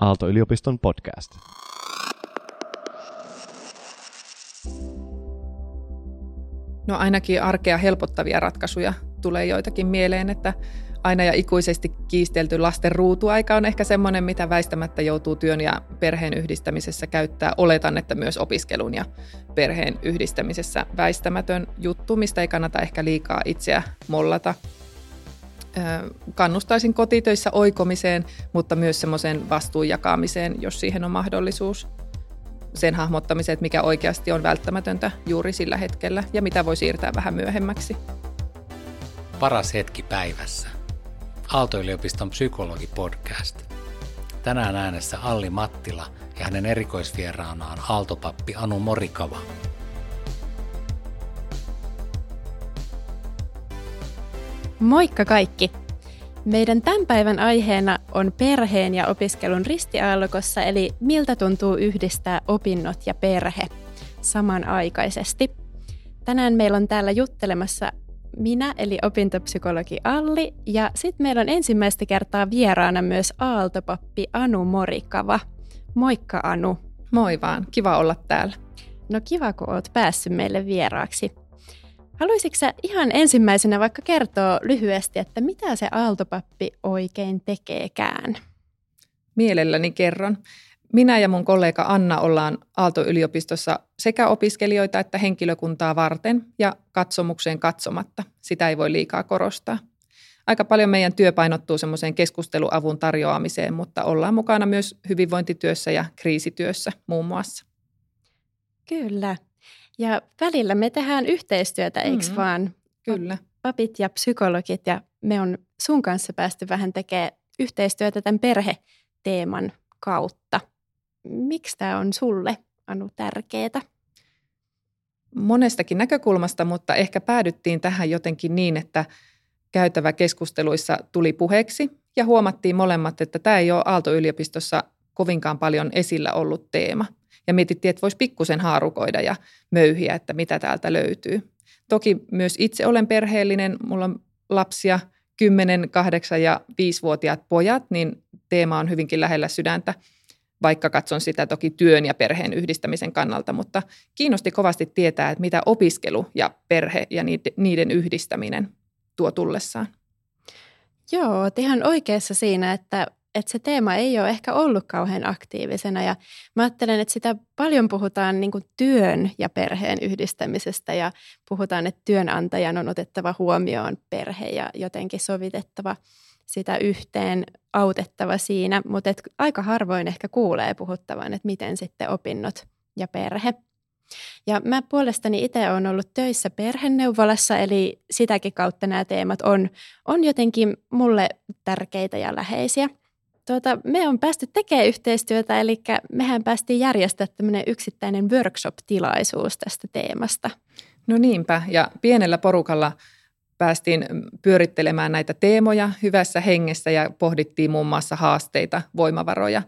Aalto-yliopiston podcast. No ainakin arkea helpottavia ratkaisuja tulee joitakin mieleen, että aina ja ikuisesti kiistelty lasten ruutuaika on ehkä semmoinen, mitä väistämättä joutuu työn ja perheen yhdistämisessä käyttää. Oletan, että myös opiskelun ja perheen yhdistämisessä väistämätön juttu, mistä ei kannata ehkä liikaa itseä mollata. Kannustaisin kotitöissä oikomiseen, mutta myös semmoiseen vastuun jakamiseen, jos siihen on mahdollisuus. Sen hahmottamiseen, että mikä oikeasti on välttämätöntä juuri sillä hetkellä ja mitä voi siirtää vähän myöhemmäksi. Paras hetki päivässä. Aalto-yliopiston psykologipodcast. Tänään äänessä Alli Mattila ja hänen erikoisvieraanaan aaltopappi Anu Morikava. Moikka kaikki! Meidän tämän päivän aiheena on perheen ja opiskelun ristiaallokossa, eli miltä tuntuu yhdistää opinnot ja perhe samanaikaisesti. Tänään meillä on täällä juttelemassa minä, eli opintopsykologi Alli, ja sitten meillä on ensimmäistä kertaa vieraana myös aaltopappi Anu Morikava. Moikka Anu. Moi vaan, kiva olla täällä. No kiva, kun oot päässyt meille vieraaksi. Haluaisitko sä ihan ensimmäisenä vaikka kertoa lyhyesti, että mitä se aaltopappi oikein tekeekään? Mielelläni kerron. Minä ja mun kollega Anna ollaan Aalto-yliopistossa sekä opiskelijoita että henkilökuntaa varten ja katsomukseen katsomatta. Sitä ei voi liikaa korostaa. Aika paljon meidän työ painottuu semmoiseen keskusteluavun tarjoamiseen, mutta ollaan mukana myös hyvinvointityössä ja kriisityössä muun muassa. Kyllä. Ja välillä me tehdään yhteistyötä, eikö mm-hmm. vaan? Kyllä. Papit ja psykologit ja me on sun kanssa päästy vähän tekemään yhteistyötä tämän perheteeman kautta. Miksi tämä on sulle, Anu, tärkeää? Monestakin näkökulmasta, mutta ehkä päädyttiin tähän jotenkin niin, että käytävä keskusteluissa tuli puheeksi ja huomattiin molemmat, että tämä ei ole Aalto-yliopistossa kovinkaan paljon esillä ollut teema. Ja mietittiin, että voisi pikkusen haarukoida ja möyhiä, että mitä täältä löytyy. Toki myös itse olen perheellinen, mulla on lapsia 10, 8 ja 5-vuotiaat pojat, niin teema on hyvinkin lähellä sydäntä – vaikka katson sitä toki työn ja perheen yhdistämisen kannalta, mutta kiinnosti kovasti tietää, että mitä opiskelu ja perhe ja niiden yhdistäminen tuo tullessaan. Joo, ihan oikeassa siinä, että, että se teema ei ole ehkä ollut kauhean aktiivisena ja mä ajattelen, että sitä paljon puhutaan niin kuin työn ja perheen yhdistämisestä ja puhutaan, että työnantajan on otettava huomioon perhe ja jotenkin sovitettava – sitä yhteen autettava siinä, mutta et aika harvoin ehkä kuulee puhuttavan, että miten sitten opinnot ja perhe. Ja mä puolestani itse olen ollut töissä perheneuvolassa, eli sitäkin kautta nämä teemat on, on jotenkin mulle tärkeitä ja läheisiä. Tuota, me on päästy tekemään yhteistyötä, eli mehän päästiin järjestämään tämmöinen yksittäinen workshop-tilaisuus tästä teemasta. No niinpä, ja pienellä porukalla päästiin pyörittelemään näitä teemoja hyvässä hengessä ja pohdittiin muun muassa haasteita, voimavaroja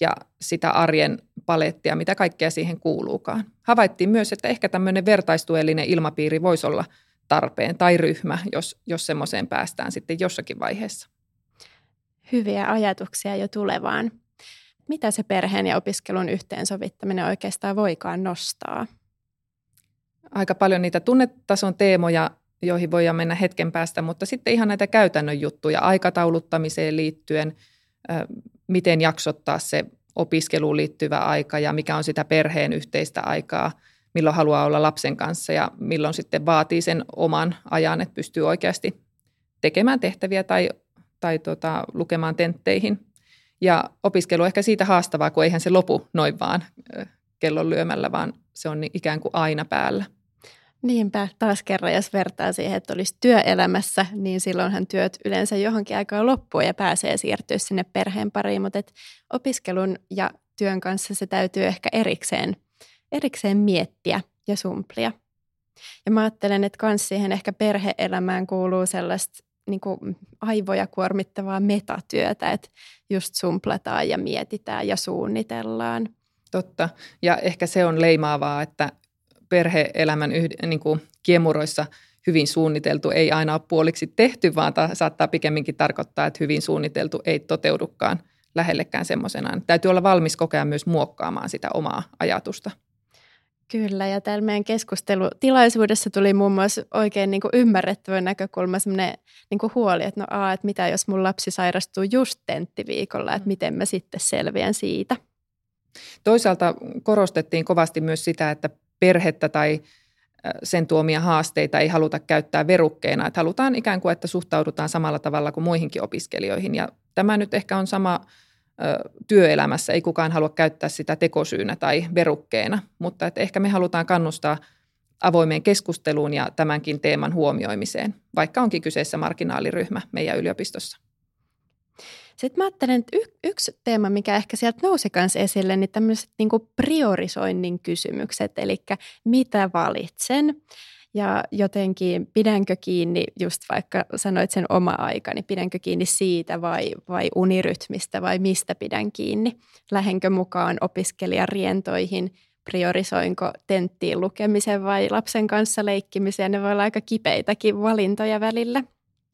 ja sitä arjen palettia, mitä kaikkea siihen kuuluukaan. Havaittiin myös, että ehkä tämmöinen vertaistuellinen ilmapiiri voisi olla tarpeen tai ryhmä, jos, jos semmoiseen päästään sitten jossakin vaiheessa. Hyviä ajatuksia jo tulevaan. Mitä se perheen ja opiskelun yhteensovittaminen oikeastaan voikaan nostaa? Aika paljon niitä tunnetason teemoja joihin voidaan mennä hetken päästä, mutta sitten ihan näitä käytännön juttuja aikatauluttamiseen liittyen, miten jaksottaa se opiskeluun liittyvä aika ja mikä on sitä perheen yhteistä aikaa, milloin haluaa olla lapsen kanssa ja milloin sitten vaatii sen oman ajan, että pystyy oikeasti tekemään tehtäviä tai, tai tota, lukemaan tentteihin. Ja opiskelu on ehkä siitä haastavaa, kun eihän se lopu noin vaan kellon lyömällä, vaan se on ikään kuin aina päällä. Niinpä, taas kerran, jos vertaa siihen, että olisi työelämässä, niin silloinhan työt yleensä johonkin aikaan loppuu ja pääsee siirtyä sinne perheen pariin, mutta et opiskelun ja työn kanssa se täytyy ehkä erikseen, erikseen miettiä ja sumplia. Ja mä ajattelen, että myös siihen ehkä perheelämään kuuluu sellaista niin kuin aivoja kuormittavaa metatyötä, että just sumplataan ja mietitään ja suunnitellaan. Totta. Ja ehkä se on leimaavaa, että perhe-elämän yhd- niin kuin kiemuroissa hyvin suunniteltu ei aina ole puoliksi tehty, vaan ta- saattaa pikemminkin tarkoittaa, että hyvin suunniteltu ei toteudukaan lähellekään semmoisenaan. Täytyy olla valmis kokea myös muokkaamaan sitä omaa ajatusta. Kyllä, ja täällä meidän keskustelutilaisuudessa tuli muun muassa oikein niin kuin ymmärrettävä näkökulma, semmoinen niin kuin huoli, että no aa, että mitä jos mun lapsi sairastuu just tenttiviikolla, että mm. miten mä sitten selviän siitä. Toisaalta korostettiin kovasti myös sitä, että perhettä tai sen tuomia haasteita ei haluta käyttää verukkeena, että halutaan ikään kuin, että suhtaudutaan samalla tavalla kuin muihinkin opiskelijoihin. Ja tämä nyt ehkä on sama työelämässä, ei kukaan halua käyttää sitä tekosyynä tai verukkeena, mutta että ehkä me halutaan kannustaa avoimeen keskusteluun ja tämänkin teeman huomioimiseen, vaikka onkin kyseessä marginaaliryhmä meidän yliopistossa. Sitten mä ajattelen, että y- yksi teema, mikä ehkä sieltä nousi myös esille, niin tämmöiset niin priorisoinnin kysymykset, eli mitä valitsen ja jotenkin pidänkö kiinni, just vaikka sanoit sen oma aika, niin pidänkö kiinni siitä vai, vai unirytmistä vai mistä pidän kiinni? Lähenkö mukaan opiskelijarientoihin, priorisoinko tenttiin lukemisen vai lapsen kanssa leikkimisen? Ne voi olla aika kipeitäkin valintoja välillä.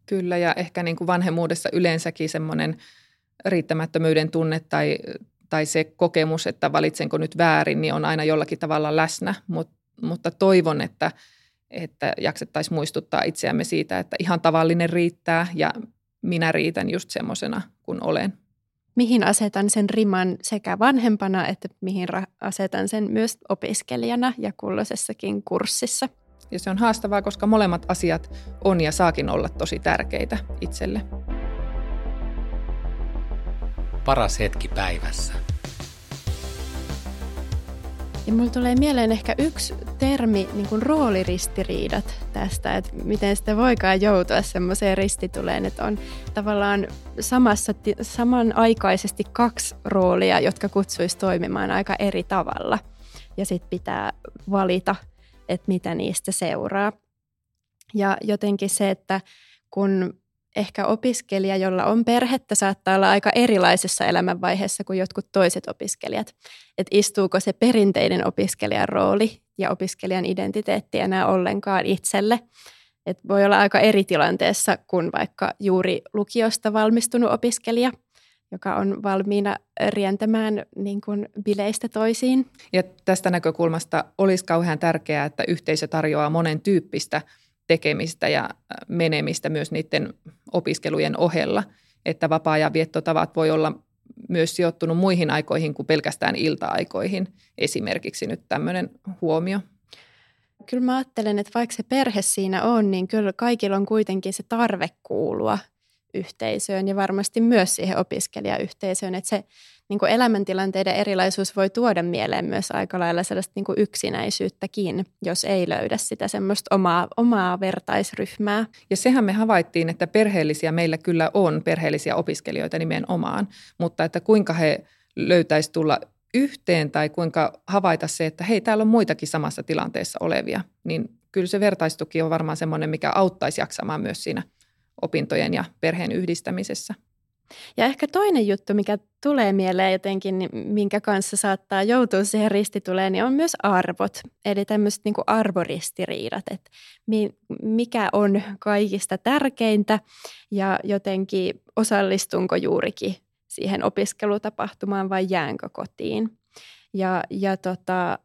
Kyllä ja ehkä niin kuin vanhemmuudessa yleensäkin semmoinen riittämättömyyden tunne tai, tai se kokemus, että valitsenko nyt väärin, niin on aina jollakin tavalla läsnä, Mut, mutta toivon, että, että jaksettaisiin muistuttaa itseämme siitä, että ihan tavallinen riittää ja minä riitän just semmoisena kuin olen. Mihin asetan sen riman sekä vanhempana että mihin asetan sen myös opiskelijana ja kulloisessakin kurssissa. Ja se on haastavaa, koska molemmat asiat on ja saakin olla tosi tärkeitä itselle. Paras hetki päivässä. Ja mulla tulee mieleen ehkä yksi termi, niin kuin rooliristiriidat tästä, että miten sitä voikaan joutua semmoiseen ristituleen, että on tavallaan samassa, samanaikaisesti kaksi roolia, jotka kutsuisi toimimaan aika eri tavalla. Ja sitten pitää valita, että mitä niistä seuraa. Ja jotenkin se, että kun ehkä opiskelija, jolla on perhettä, saattaa olla aika erilaisessa elämänvaiheessa kuin jotkut toiset opiskelijat. Että istuuko se perinteinen opiskelijan rooli ja opiskelijan identiteetti enää ollenkaan itselle. Et voi olla aika eri tilanteessa kuin vaikka juuri lukiosta valmistunut opiskelija, joka on valmiina rientämään niin kuin bileistä toisiin. Ja tästä näkökulmasta olisi kauhean tärkeää, että yhteisö tarjoaa monen tyyppistä – tekemistä ja menemistä myös niiden opiskelujen ohella, että vapaa-ajan viettotavat voi olla myös sijoittunut muihin aikoihin kuin pelkästään ilta-aikoihin. Esimerkiksi nyt tämmöinen huomio. Kyllä mä ajattelen, että vaikka se perhe siinä on, niin kyllä kaikilla on kuitenkin se tarve kuulua yhteisöön ja varmasti myös siihen opiskelijayhteisöön, että se niin kuin elämäntilanteiden erilaisuus voi tuoda mieleen myös aika lailla sellaista niin kuin yksinäisyyttäkin, jos ei löydä sitä semmoista omaa, omaa vertaisryhmää. Ja sehän me havaittiin, että perheellisiä meillä kyllä on, perheellisiä opiskelijoita nimenomaan, mutta että kuinka he löytäisi tulla yhteen tai kuinka havaita se, että hei, täällä on muitakin samassa tilanteessa olevia, niin kyllä se vertaistuki on varmaan semmoinen, mikä auttaisi jaksamaan myös siinä opintojen ja perheen yhdistämisessä. Ja ehkä toinen juttu, mikä tulee mieleen jotenkin, niin minkä kanssa saattaa joutua siihen ristituleen, niin on myös arvot. Eli tämmöiset niin arvoristiriidat, että mikä on kaikista tärkeintä ja jotenkin osallistunko juurikin siihen opiskelutapahtumaan vai jäänkö kotiin. Ja, ja tota,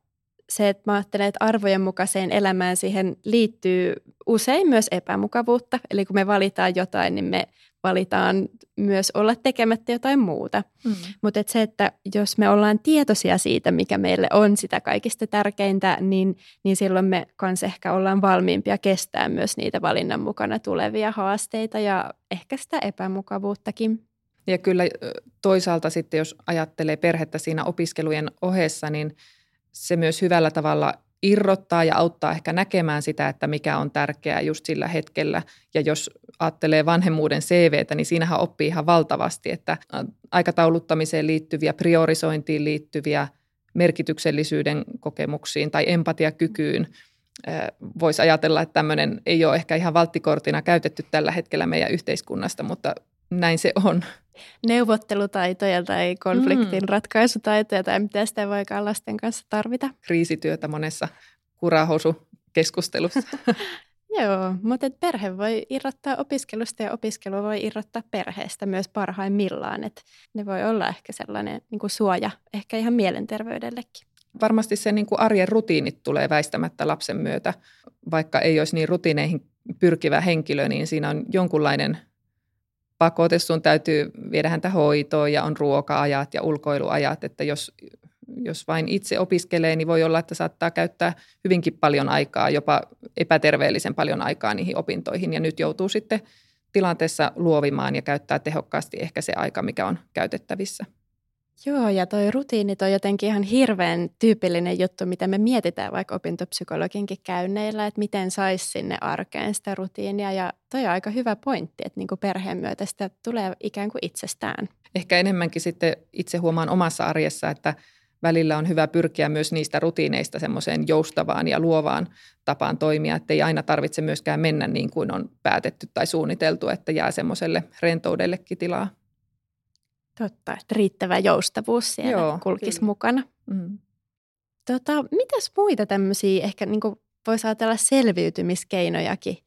se, että mä ajattelen, että arvojen mukaiseen elämään siihen liittyy usein myös epämukavuutta. Eli kun me valitaan jotain, niin me valitaan myös olla tekemättä jotain muuta. Mm. Mutta et se, että jos me ollaan tietoisia siitä, mikä meille on sitä kaikista tärkeintä, niin, niin silloin me kanssa ehkä ollaan valmiimpia kestää myös niitä valinnan mukana tulevia haasteita ja ehkä sitä epämukavuuttakin. Ja kyllä toisaalta sitten, jos ajattelee perhettä siinä opiskelujen ohessa, niin se myös hyvällä tavalla irrottaa ja auttaa ehkä näkemään sitä, että mikä on tärkeää just sillä hetkellä. Ja jos ajattelee vanhemmuuden CVtä, niin siinähän oppii ihan valtavasti, että aikatauluttamiseen liittyviä, priorisointiin liittyviä, merkityksellisyyden kokemuksiin tai empatiakykyyn voisi ajatella, että tämmöinen ei ole ehkä ihan valttikortina käytetty tällä hetkellä meidän yhteiskunnasta, mutta näin se on. Neuvottelutaitoja tai konfliktin mm. ratkaisutaitoja tai mitä sitä voikaan lasten kanssa tarvita. Kriisityötä monessa kurahosu keskustelussa. Joo, mutta et perhe voi irrottaa opiskelusta ja opiskelu voi irrottaa perheestä myös parhaimmillaan. Et ne voi olla ehkä sellainen niin kuin suoja ehkä ihan mielenterveydellekin. Varmasti se niin kuin arjen rutiinit tulee väistämättä lapsen myötä. Vaikka ei olisi niin rutiineihin pyrkivä henkilö, niin siinä on jonkunlainen pakote. Sun täytyy viedä häntä hoitoon ja on ruoka-ajat ja ulkoiluajat. Että jos jos vain itse opiskelee, niin voi olla, että saattaa käyttää hyvinkin paljon aikaa, jopa epäterveellisen paljon aikaa niihin opintoihin. Ja nyt joutuu sitten tilanteessa luovimaan ja käyttää tehokkaasti ehkä se aika, mikä on käytettävissä. Joo, ja toi rutiinit on jotenkin ihan hirveän tyypillinen juttu, mitä me mietitään vaikka opintopsykologinkin käynneillä, että miten saisi sinne arkeen sitä rutiinia. Ja toi on aika hyvä pointti, että niinku perheen myötä sitä tulee ikään kuin itsestään. Ehkä enemmänkin sitten itse huomaan omassa arjessa, että välillä on hyvä pyrkiä myös niistä rutiineista semmoiseen joustavaan ja luovaan tapaan toimia, että ei aina tarvitse myöskään mennä niin kuin on päätetty tai suunniteltu, että jää semmoiselle rentoudellekin tilaa. Totta, että riittävä joustavuus siellä Joo, kulkisi kyllä. mukana. Mm. Tota, mitäs muita tämmöisiä ehkä niin voisi ajatella selviytymiskeinojakin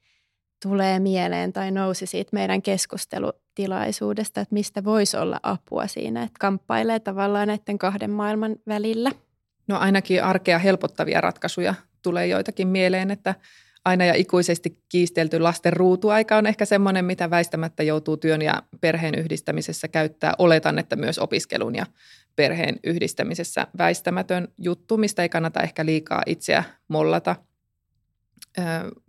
tulee mieleen tai nousi siitä meidän keskustelutilaisuudesta, että mistä voisi olla apua siinä, että kamppailee tavallaan näiden kahden maailman välillä? No ainakin arkea helpottavia ratkaisuja tulee joitakin mieleen, että aina ja ikuisesti kiistelty lasten ruutuaika on ehkä semmoinen, mitä väistämättä joutuu työn ja perheen yhdistämisessä käyttää. Oletan, että myös opiskelun ja perheen yhdistämisessä väistämätön juttu, mistä ei kannata ehkä liikaa itseä mollata –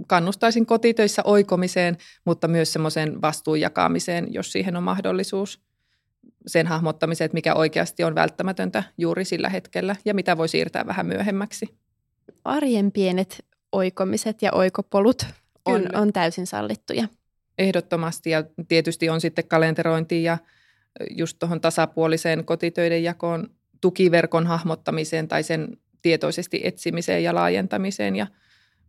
kannustaisin kotitöissä oikomiseen, mutta myös semmoiseen vastuun jakamiseen, jos siihen on mahdollisuus. Sen hahmottamiseen, että mikä oikeasti on välttämätöntä juuri sillä hetkellä ja mitä voi siirtää vähän myöhemmäksi. Arjen pienet oikomiset ja oikopolut on, on täysin sallittuja. Ehdottomasti ja tietysti on sitten kalenterointi ja just tuohon tasapuoliseen kotitöiden jakoon, tukiverkon hahmottamiseen tai sen tietoisesti etsimiseen ja laajentamiseen ja –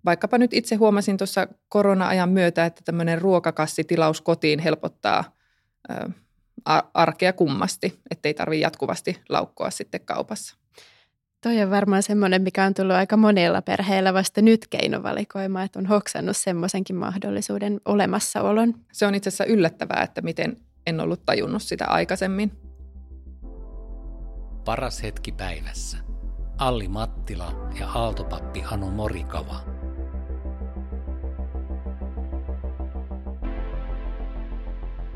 vaikkapa nyt itse huomasin tuossa korona-ajan myötä, että tämmöinen ruokakassitilaus kotiin helpottaa ö, arkea kummasti, ettei tarvitse jatkuvasti laukkoa sitten kaupassa. Toi on varmaan semmoinen, mikä on tullut aika monella perheellä vasta nyt keinovalikoima, että on hoksannut semmoisenkin mahdollisuuden olemassaolon. Se on itse asiassa yllättävää, että miten en ollut tajunnut sitä aikaisemmin. Paras hetki päivässä. Alli Mattila ja aaltopappi Anu Morikava.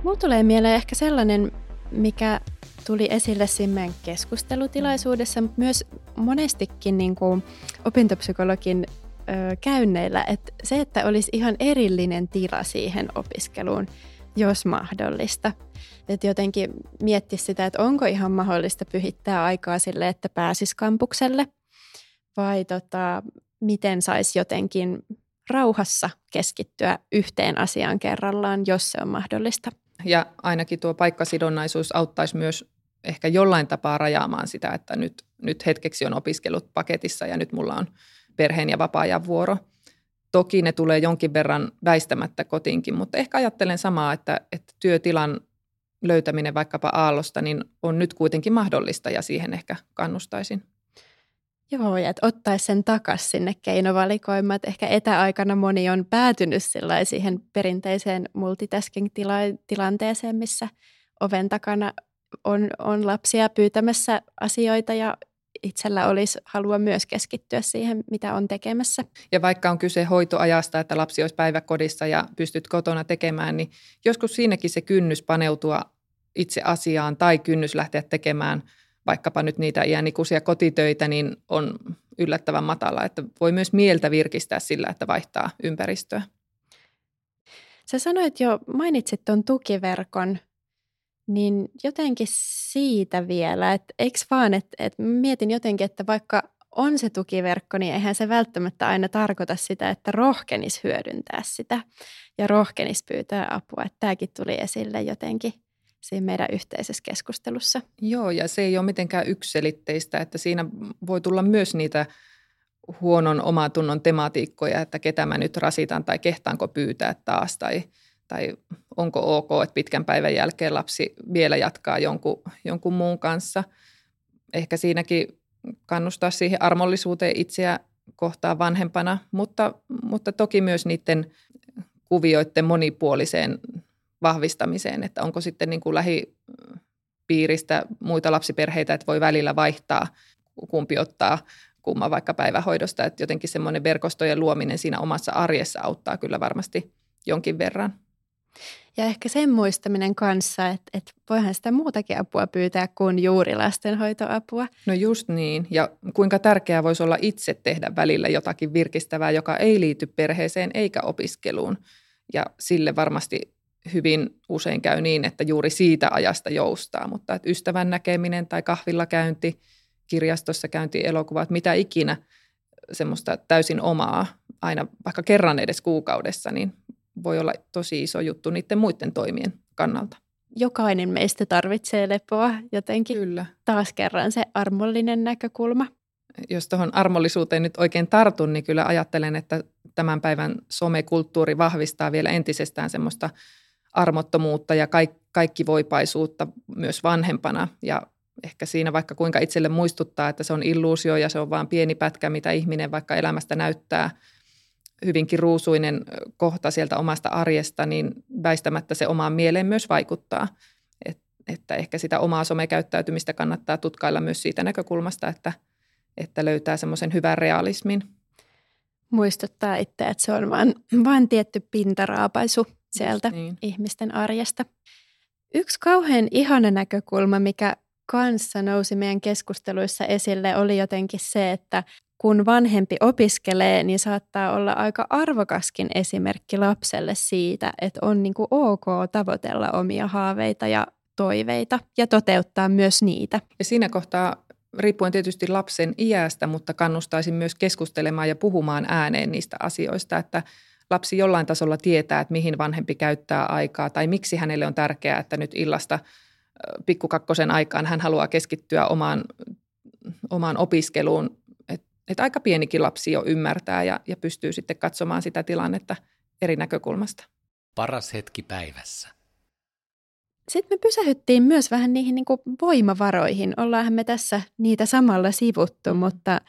Mulla tulee mieleen ehkä sellainen, mikä tuli esille siinä meidän keskustelutilaisuudessa, mutta myös monestikin niin kuin opintopsykologin ö, käynneillä, että se, että olisi ihan erillinen tila siihen opiskeluun, jos mahdollista. Että jotenkin miettisi sitä, että onko ihan mahdollista pyhittää aikaa sille, että pääsisi kampukselle, vai tota, miten saisi jotenkin rauhassa keskittyä yhteen asiaan kerrallaan, jos se on mahdollista. Ja ainakin tuo paikkasidonnaisuus auttaisi myös ehkä jollain tapaa rajaamaan sitä, että nyt, nyt hetkeksi on opiskelut paketissa ja nyt mulla on perheen ja vapaa-ajan vuoro. Toki ne tulee jonkin verran väistämättä kotiinkin, mutta ehkä ajattelen samaa, että, että työtilan löytäminen vaikkapa Aallosta niin on nyt kuitenkin mahdollista ja siihen ehkä kannustaisin. Joo, ja että ottaisi sen takaisin sinne keinovalikoimaan. Että ehkä etäaikana moni on päätynyt siihen perinteiseen multitasking-tilanteeseen, missä oven takana on, on lapsia pyytämässä asioita ja itsellä olisi halua myös keskittyä siihen, mitä on tekemässä. Ja vaikka on kyse hoitoajasta, että lapsi olisi päiväkodissa ja pystyt kotona tekemään, niin joskus siinäkin se kynnys paneutua itse asiaan tai kynnys lähteä tekemään – vaikkapa nyt niitä iänikuisia kotitöitä, niin on yllättävän matala, että voi myös mieltä virkistää sillä, että vaihtaa ympäristöä. Sä sanoit jo, mainitsit tuon tukiverkon, niin jotenkin siitä vielä, että eikö vaan, että, että mietin jotenkin, että vaikka on se tukiverkko, niin eihän se välttämättä aina tarkoita sitä, että rohkenis hyödyntää sitä ja rohkenis pyytää apua. Että tämäkin tuli esille jotenkin siinä meidän yhteisessä keskustelussa. Joo, ja se ei ole mitenkään ykselitteistä, että siinä voi tulla myös niitä huonon omatunnon tematiikkoja, että ketä mä nyt rasitan tai kehtaanko pyytää taas tai, tai onko ok, että pitkän päivän jälkeen lapsi vielä jatkaa jonkun, jonkun muun kanssa. Ehkä siinäkin kannustaa siihen armollisuuteen itseä kohtaa vanhempana, mutta, mutta toki myös niiden kuvioiden monipuoliseen vahvistamiseen, että onko sitten niin kuin lähipiiristä muita lapsiperheitä, että voi välillä vaihtaa, kumpi ottaa kumma vaikka päivähoidosta, että jotenkin semmoinen verkostojen luominen siinä omassa arjessa auttaa kyllä varmasti jonkin verran. Ja ehkä sen muistaminen kanssa, että, että voihan sitä muutakin apua pyytää kuin juuri lastenhoitoapua. No just niin. Ja kuinka tärkeää voisi olla itse tehdä välillä jotakin virkistävää, joka ei liity perheeseen eikä opiskeluun. Ja sille varmasti hyvin usein käy niin, että juuri siitä ajasta joustaa. Mutta että ystävän näkeminen tai kahvilla käynti, kirjastossa käynti, elokuvat, mitä ikinä semmoista täysin omaa, aina vaikka kerran edes kuukaudessa, niin voi olla tosi iso juttu niiden muiden toimien kannalta. Jokainen meistä tarvitsee lepoa jotenkin. Kyllä. Taas kerran se armollinen näkökulma. Jos tuohon armollisuuteen nyt oikein tartun, niin kyllä ajattelen, että tämän päivän somekulttuuri vahvistaa vielä entisestään semmoista armottomuutta ja kaikki voipaisuutta myös vanhempana. Ja ehkä siinä vaikka kuinka itselle muistuttaa, että se on illuusio ja se on vain pieni pätkä, mitä ihminen vaikka elämästä näyttää – hyvinkin ruusuinen kohta sieltä omasta arjesta, niin väistämättä se omaan mieleen myös vaikuttaa. Et, että ehkä sitä omaa somekäyttäytymistä kannattaa tutkailla myös siitä näkökulmasta, että, että löytää semmoisen hyvän realismin. Muistuttaa itse, että se on vain, vain tietty pintaraapaisu sieltä niin. ihmisten arjesta. Yksi kauhean ihana näkökulma, mikä kanssa nousi meidän keskusteluissa esille, oli jotenkin se, että kun vanhempi opiskelee, niin saattaa olla aika arvokaskin esimerkki lapselle siitä, että on niin kuin ok tavoitella omia haaveita ja toiveita ja toteuttaa myös niitä. Ja siinä kohtaa riippuen tietysti lapsen iästä, mutta kannustaisin myös keskustelemaan ja puhumaan ääneen niistä asioista, että lapsi jollain tasolla tietää, että mihin vanhempi käyttää aikaa tai miksi hänelle on tärkeää, että nyt illasta pikkukakkosen aikaan hän haluaa keskittyä omaan, omaan opiskeluun että aika pienikin lapsi jo ymmärtää ja, ja pystyy sitten katsomaan sitä tilannetta eri näkökulmasta. Paras hetki päivässä. Sitten me pysähyttiin myös vähän niihin niin kuin voimavaroihin. Ollaanhan me tässä niitä samalla sivuttu, mutta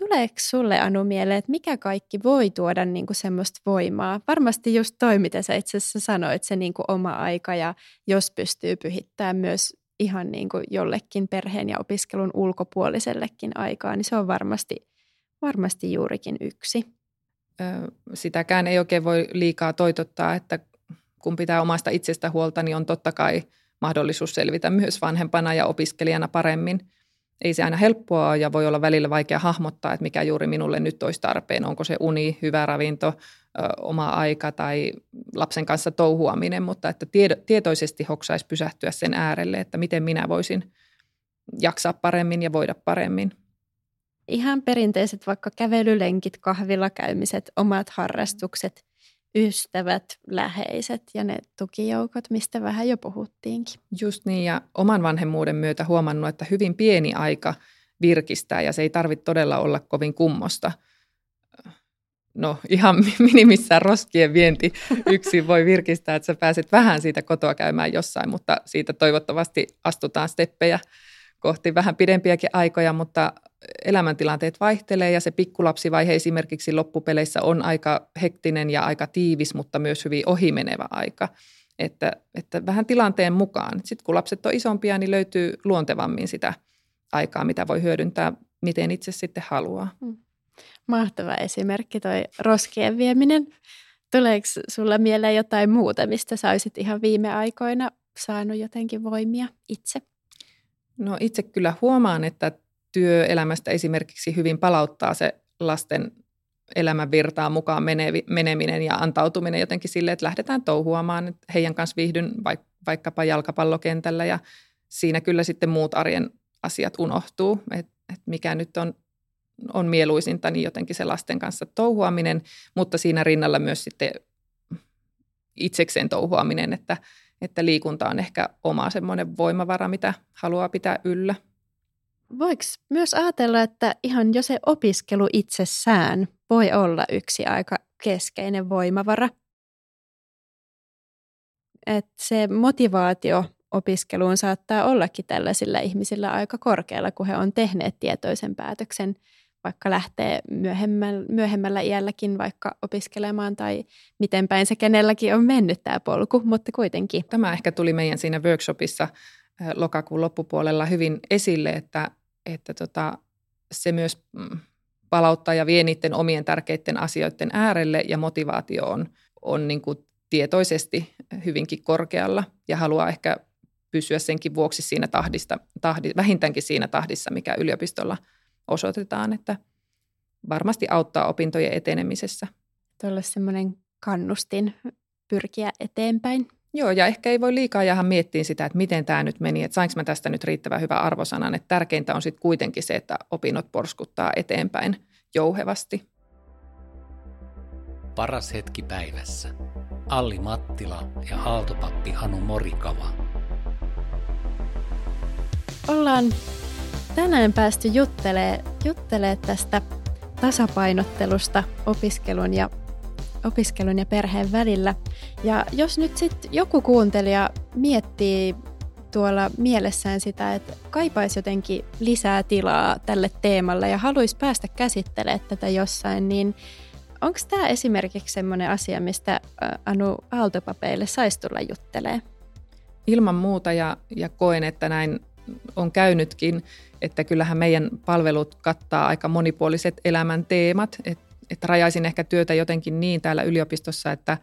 tuleeko sulle Anu mieleen, että mikä kaikki voi tuoda niin kuin semmoista voimaa? Varmasti just toi, mitä sä itse asiassa sanoit, se niin kuin oma aika ja jos pystyy pyhittämään myös ihan niin kuin jollekin perheen ja opiskelun ulkopuolisellekin aikaa, niin se on varmasti, varmasti juurikin yksi. Sitäkään ei oikein voi liikaa toitottaa, että kun pitää omasta itsestä huolta, niin on totta kai mahdollisuus selvitä myös vanhempana ja opiskelijana paremmin. Ei se aina helppoa ja voi olla välillä vaikea hahmottaa, että mikä juuri minulle nyt olisi tarpeen. Onko se uni, hyvä ravinto, oma aika tai lapsen kanssa touhuaminen, mutta että tietoisesti hoksaisi pysähtyä sen äärelle, että miten minä voisin jaksaa paremmin ja voida paremmin. Ihan perinteiset vaikka kävelylenkit, kahvilakäymiset, omat harrastukset, ystävät, läheiset ja ne tukijoukot, mistä vähän jo puhuttiinkin. Just niin ja oman vanhemmuuden myötä huomannut, että hyvin pieni aika virkistää ja se ei tarvitse todella olla kovin kummosta – no ihan minimissään roskien vienti yksin voi virkistää, että sä pääset vähän siitä kotoa käymään jossain, mutta siitä toivottavasti astutaan steppejä kohti vähän pidempiäkin aikoja, mutta elämäntilanteet vaihtelee ja se pikkulapsivaihe esimerkiksi loppupeleissä on aika hektinen ja aika tiivis, mutta myös hyvin ohimenevä aika. Että, että vähän tilanteen mukaan. Sitten kun lapset on isompia, niin löytyy luontevammin sitä aikaa, mitä voi hyödyntää, miten itse sitten haluaa. Mm. Mahtava esimerkki toi roskien vieminen. Tuleeko sulla mieleen jotain muuta, mistä sä olisit ihan viime aikoina saanut jotenkin voimia itse? No itse kyllä huomaan, että työelämästä esimerkiksi hyvin palauttaa se lasten elämän virtaa mukaan meneminen ja antautuminen jotenkin sille, että lähdetään touhuamaan. Että heidän kanssa viihdyn vaikkapa jalkapallokentällä ja siinä kyllä sitten muut arjen asiat unohtuu, että mikä nyt on on mieluisinta, niin jotenkin se lasten kanssa touhuaminen, mutta siinä rinnalla myös sitten itsekseen touhuaminen, että, että liikunta on ehkä oma semmoinen voimavara, mitä haluaa pitää yllä. Voiko myös ajatella, että ihan jo se opiskelu itsessään voi olla yksi aika keskeinen voimavara? Että se motivaatio opiskeluun saattaa ollakin tällaisilla ihmisillä aika korkealla, kun he on tehneet tietoisen päätöksen vaikka lähtee myöhemmällä, myöhemmällä iälläkin vaikka opiskelemaan tai miten päin se kenelläkin on mennyt tämä polku, mutta kuitenkin. Tämä ehkä tuli meidän siinä workshopissa lokakuun loppupuolella hyvin esille, että, että tota, se myös mm, palauttaa ja vie niiden omien tärkeiden asioiden äärelle ja motivaatio on, on niin kuin tietoisesti hyvinkin korkealla ja haluaa ehkä pysyä senkin vuoksi siinä tahdista, tahdi, vähintäänkin siinä tahdissa, mikä yliopistolla osoitetaan, että varmasti auttaa opintojen etenemisessä. Tuolla semmoinen kannustin pyrkiä eteenpäin. Joo, ja ehkä ei voi liikaa jäädä miettiä sitä, että miten tämä nyt meni, että sainko mä tästä nyt riittävän hyvä arvosanan. Että tärkeintä on sitten kuitenkin se, että opinnot porskuttaa eteenpäin jouhevasti. Paras hetki päivässä. Alli Mattila ja aaltopappi Anu Morikava. Ollaan tänään päästy juttelee, juttelee tästä tasapainottelusta opiskelun ja, opiskelun ja perheen välillä. Ja jos nyt sitten joku kuuntelija miettii tuolla mielessään sitä, että kaipaisi jotenkin lisää tilaa tälle teemalle ja haluaisi päästä käsittelemään tätä jossain, niin onko tämä esimerkiksi sellainen asia, mistä Anu Aaltopapeille saisi tulla juttelee? Ilman muuta ja, ja koen, että näin on käynytkin, että kyllähän meidän palvelut kattaa aika monipuoliset elämän teemat, että et rajaisin ehkä työtä jotenkin niin täällä yliopistossa, että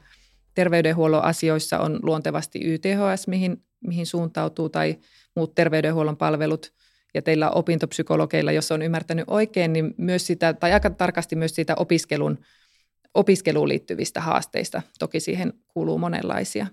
terveydenhuollon asioissa on luontevasti YTHS, mihin, mihin suuntautuu, tai muut terveydenhuollon palvelut, ja teillä opintopsykologeilla, jos on ymmärtänyt oikein, niin myös sitä, tai aika tarkasti myös siitä opiskelun, opiskeluun liittyvistä haasteista. Toki siihen kuuluu monenlaisia.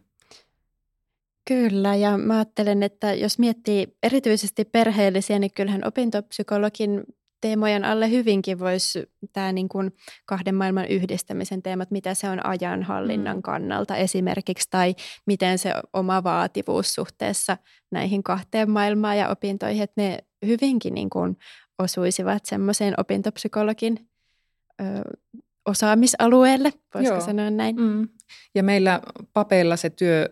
Kyllä, ja mä ajattelen, että jos miettii erityisesti perheellisiä, niin kyllähän opintopsykologin teemojen alle hyvinkin voisi tämä niin kuin kahden maailman yhdistämisen teemat, mitä se on ajanhallinnan mm. kannalta esimerkiksi, tai miten se oma vaativuus suhteessa näihin kahteen maailmaan ja opintoihin, että ne hyvinkin niin kuin osuisivat semmoiseen opintopsykologin ö, osaamisalueelle, voisiko Joo. sanoa näin. Mm. Ja meillä papeilla se työ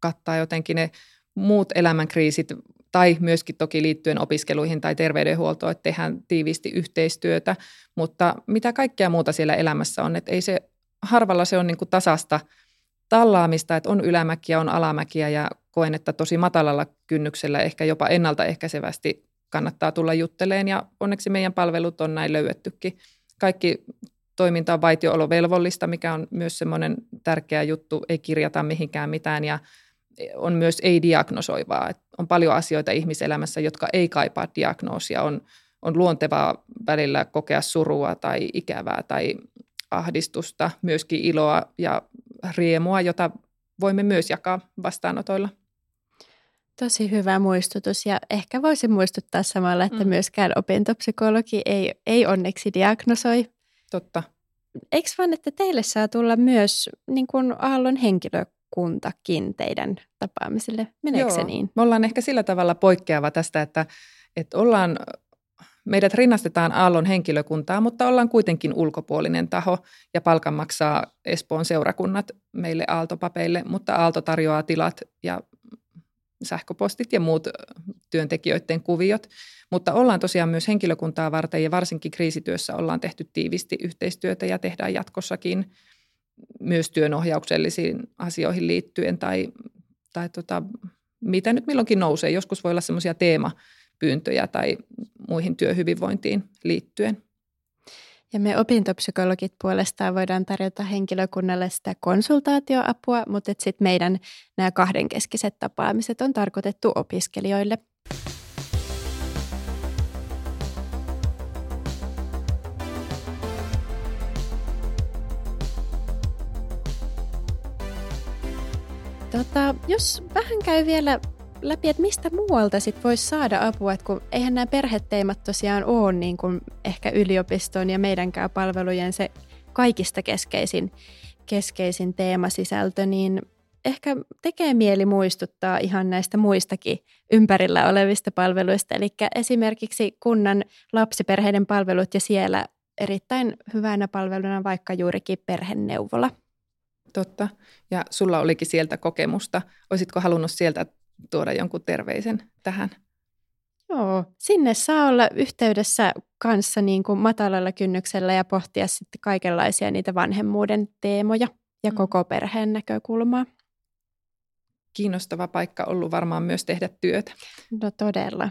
kattaa jotenkin ne muut elämänkriisit tai myöskin toki liittyen opiskeluihin tai terveydenhuoltoon, että tehdään tiiviisti yhteistyötä, mutta mitä kaikkea muuta siellä elämässä on, että ei se, harvalla se on niin kuin tasasta tallaamista, että on ylämäkiä, on alamäkiä ja koen, että tosi matalalla kynnyksellä ehkä jopa ennaltaehkäisevästi kannattaa tulla jutteleen. Ja onneksi meidän palvelut on näin löydettykin. Kaikki toiminta on vaitioolovelvollista, mikä on myös semmoinen tärkeä juttu, ei kirjata mihinkään mitään ja on myös ei-diagnosoivaa. Et on paljon asioita ihmiselämässä, jotka ei kaipaa diagnoosia. On, on luontevaa välillä kokea surua tai ikävää tai ahdistusta, myöskin iloa ja riemua, jota voimme myös jakaa vastaanotoilla. Tosi hyvä muistutus ja ehkä voisin muistuttaa samalla, että mm. myöskään opintopsykologi ei, ei onneksi diagnosoi. Totta. Eikö vaan, että teille saa tulla myös niin kuin Aallon henkilö, kuntakin teidän tapaamisille. Meneekö Joo. se niin? Me ollaan ehkä sillä tavalla poikkeava tästä, että, että ollaan, meidät rinnastetaan Aallon henkilökuntaa, mutta ollaan kuitenkin ulkopuolinen taho ja palkan maksaa Espoon seurakunnat meille Aaltopapeille, mutta Aalto tarjoaa tilat ja sähköpostit ja muut työntekijöiden kuviot. Mutta ollaan tosiaan myös henkilökuntaa varten ja varsinkin kriisityössä ollaan tehty tiivisti yhteistyötä ja tehdään jatkossakin – myös työnohjauksellisiin asioihin liittyen tai, tai tota, mitä nyt milloinkin nousee. Joskus voi olla semmoisia teemapyyntöjä tai muihin työhyvinvointiin liittyen. Ja me opintopsykologit puolestaan voidaan tarjota henkilökunnalle sitä konsultaatioapua, mutta sitten meidän nämä kahdenkeskiset tapaamiset on tarkoitettu opiskelijoille. Tota, jos vähän käy vielä läpi, että mistä muualta sit voisi saada apua, että kun eihän nämä perheteemat tosiaan ole niin kuin ehkä yliopiston ja meidänkään palvelujen se kaikista keskeisin, keskeisin teemasisältö, niin ehkä tekee mieli muistuttaa ihan näistä muistakin ympärillä olevista palveluista, eli esimerkiksi kunnan lapsiperheiden palvelut ja siellä erittäin hyvänä palveluna vaikka juurikin perheneuvola. Totta. Ja sulla olikin sieltä kokemusta. Olisitko halunnut sieltä tuoda jonkun terveisen tähän? Joo, sinne saa olla yhteydessä kanssa niin kuin matalalla kynnyksellä ja pohtia sitten kaikenlaisia niitä vanhemmuuden teemoja ja mm. koko perheen näkökulmaa. Kiinnostava paikka ollut varmaan myös tehdä työtä. No todella.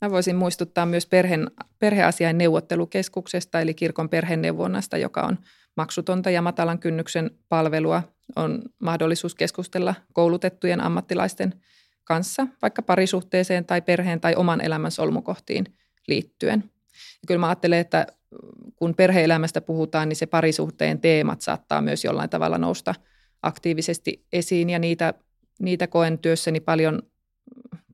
Mä voisin muistuttaa myös perheen, perheasiain neuvottelukeskuksesta, eli kirkon perheneuvonnasta, joka on maksutonta ja matalan kynnyksen palvelua. On mahdollisuus keskustella koulutettujen ammattilaisten kanssa, vaikka parisuhteeseen tai perheen tai oman elämän solmukohtiin liittyen. Ja kyllä mä ajattelen, että kun perheelämästä puhutaan, niin se parisuhteen teemat saattaa myös jollain tavalla nousta aktiivisesti esiin ja niitä, niitä koen työssäni paljon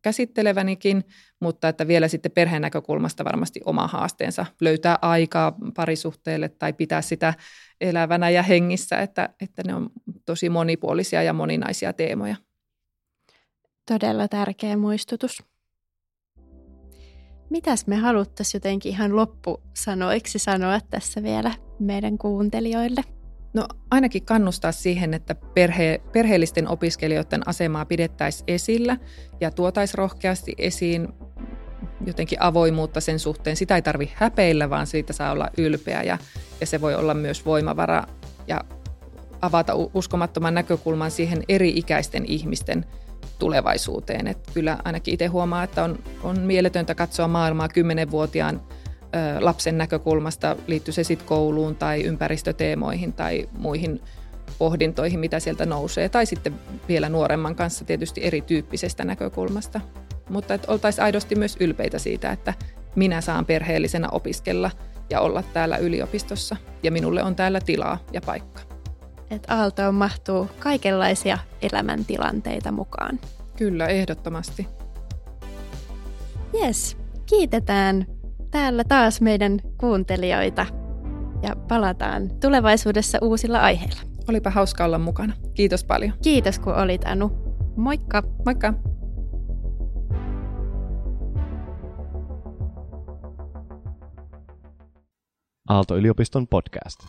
käsittelevänikin, mutta että vielä sitten perheen näkökulmasta varmasti oma haasteensa löytää aikaa parisuhteelle tai pitää sitä elävänä ja hengissä, että, että ne on tosi monipuolisia ja moninaisia teemoja. Todella tärkeä muistutus. Mitäs me haluttaisiin jotenkin ihan loppusanoiksi sanoa tässä vielä meidän kuuntelijoille? No ainakin kannustaa siihen, että perhe, perheellisten opiskelijoiden asemaa pidettäisiin esillä ja tuotaisiin rohkeasti esiin jotenkin avoimuutta sen suhteen. Sitä ei tarvitse häpeillä, vaan siitä saa olla ylpeä ja, ja se voi olla myös voimavara ja avata uskomattoman näkökulman siihen eri-ikäisten ihmisten tulevaisuuteen. Et kyllä ainakin itse huomaa, että on, on mieletöntä katsoa maailmaa kymmenenvuotiaan lapsen näkökulmasta, liittyy se sitten kouluun tai ympäristöteemoihin tai muihin pohdintoihin, mitä sieltä nousee, tai sitten vielä nuoremman kanssa tietysti erityyppisestä näkökulmasta. Mutta että oltaisiin aidosti myös ylpeitä siitä, että minä saan perheellisenä opiskella ja olla täällä yliopistossa, ja minulle on täällä tilaa ja paikka. Että Aaltoon mahtuu kaikenlaisia elämäntilanteita mukaan. Kyllä, ehdottomasti. Yes, kiitetään täällä taas meidän kuuntelijoita ja palataan tulevaisuudessa uusilla aiheilla. Olipa hauska olla mukana. Kiitos paljon. Kiitos kun olit Anu. Moikka. Moikka. Aalto-yliopiston podcast.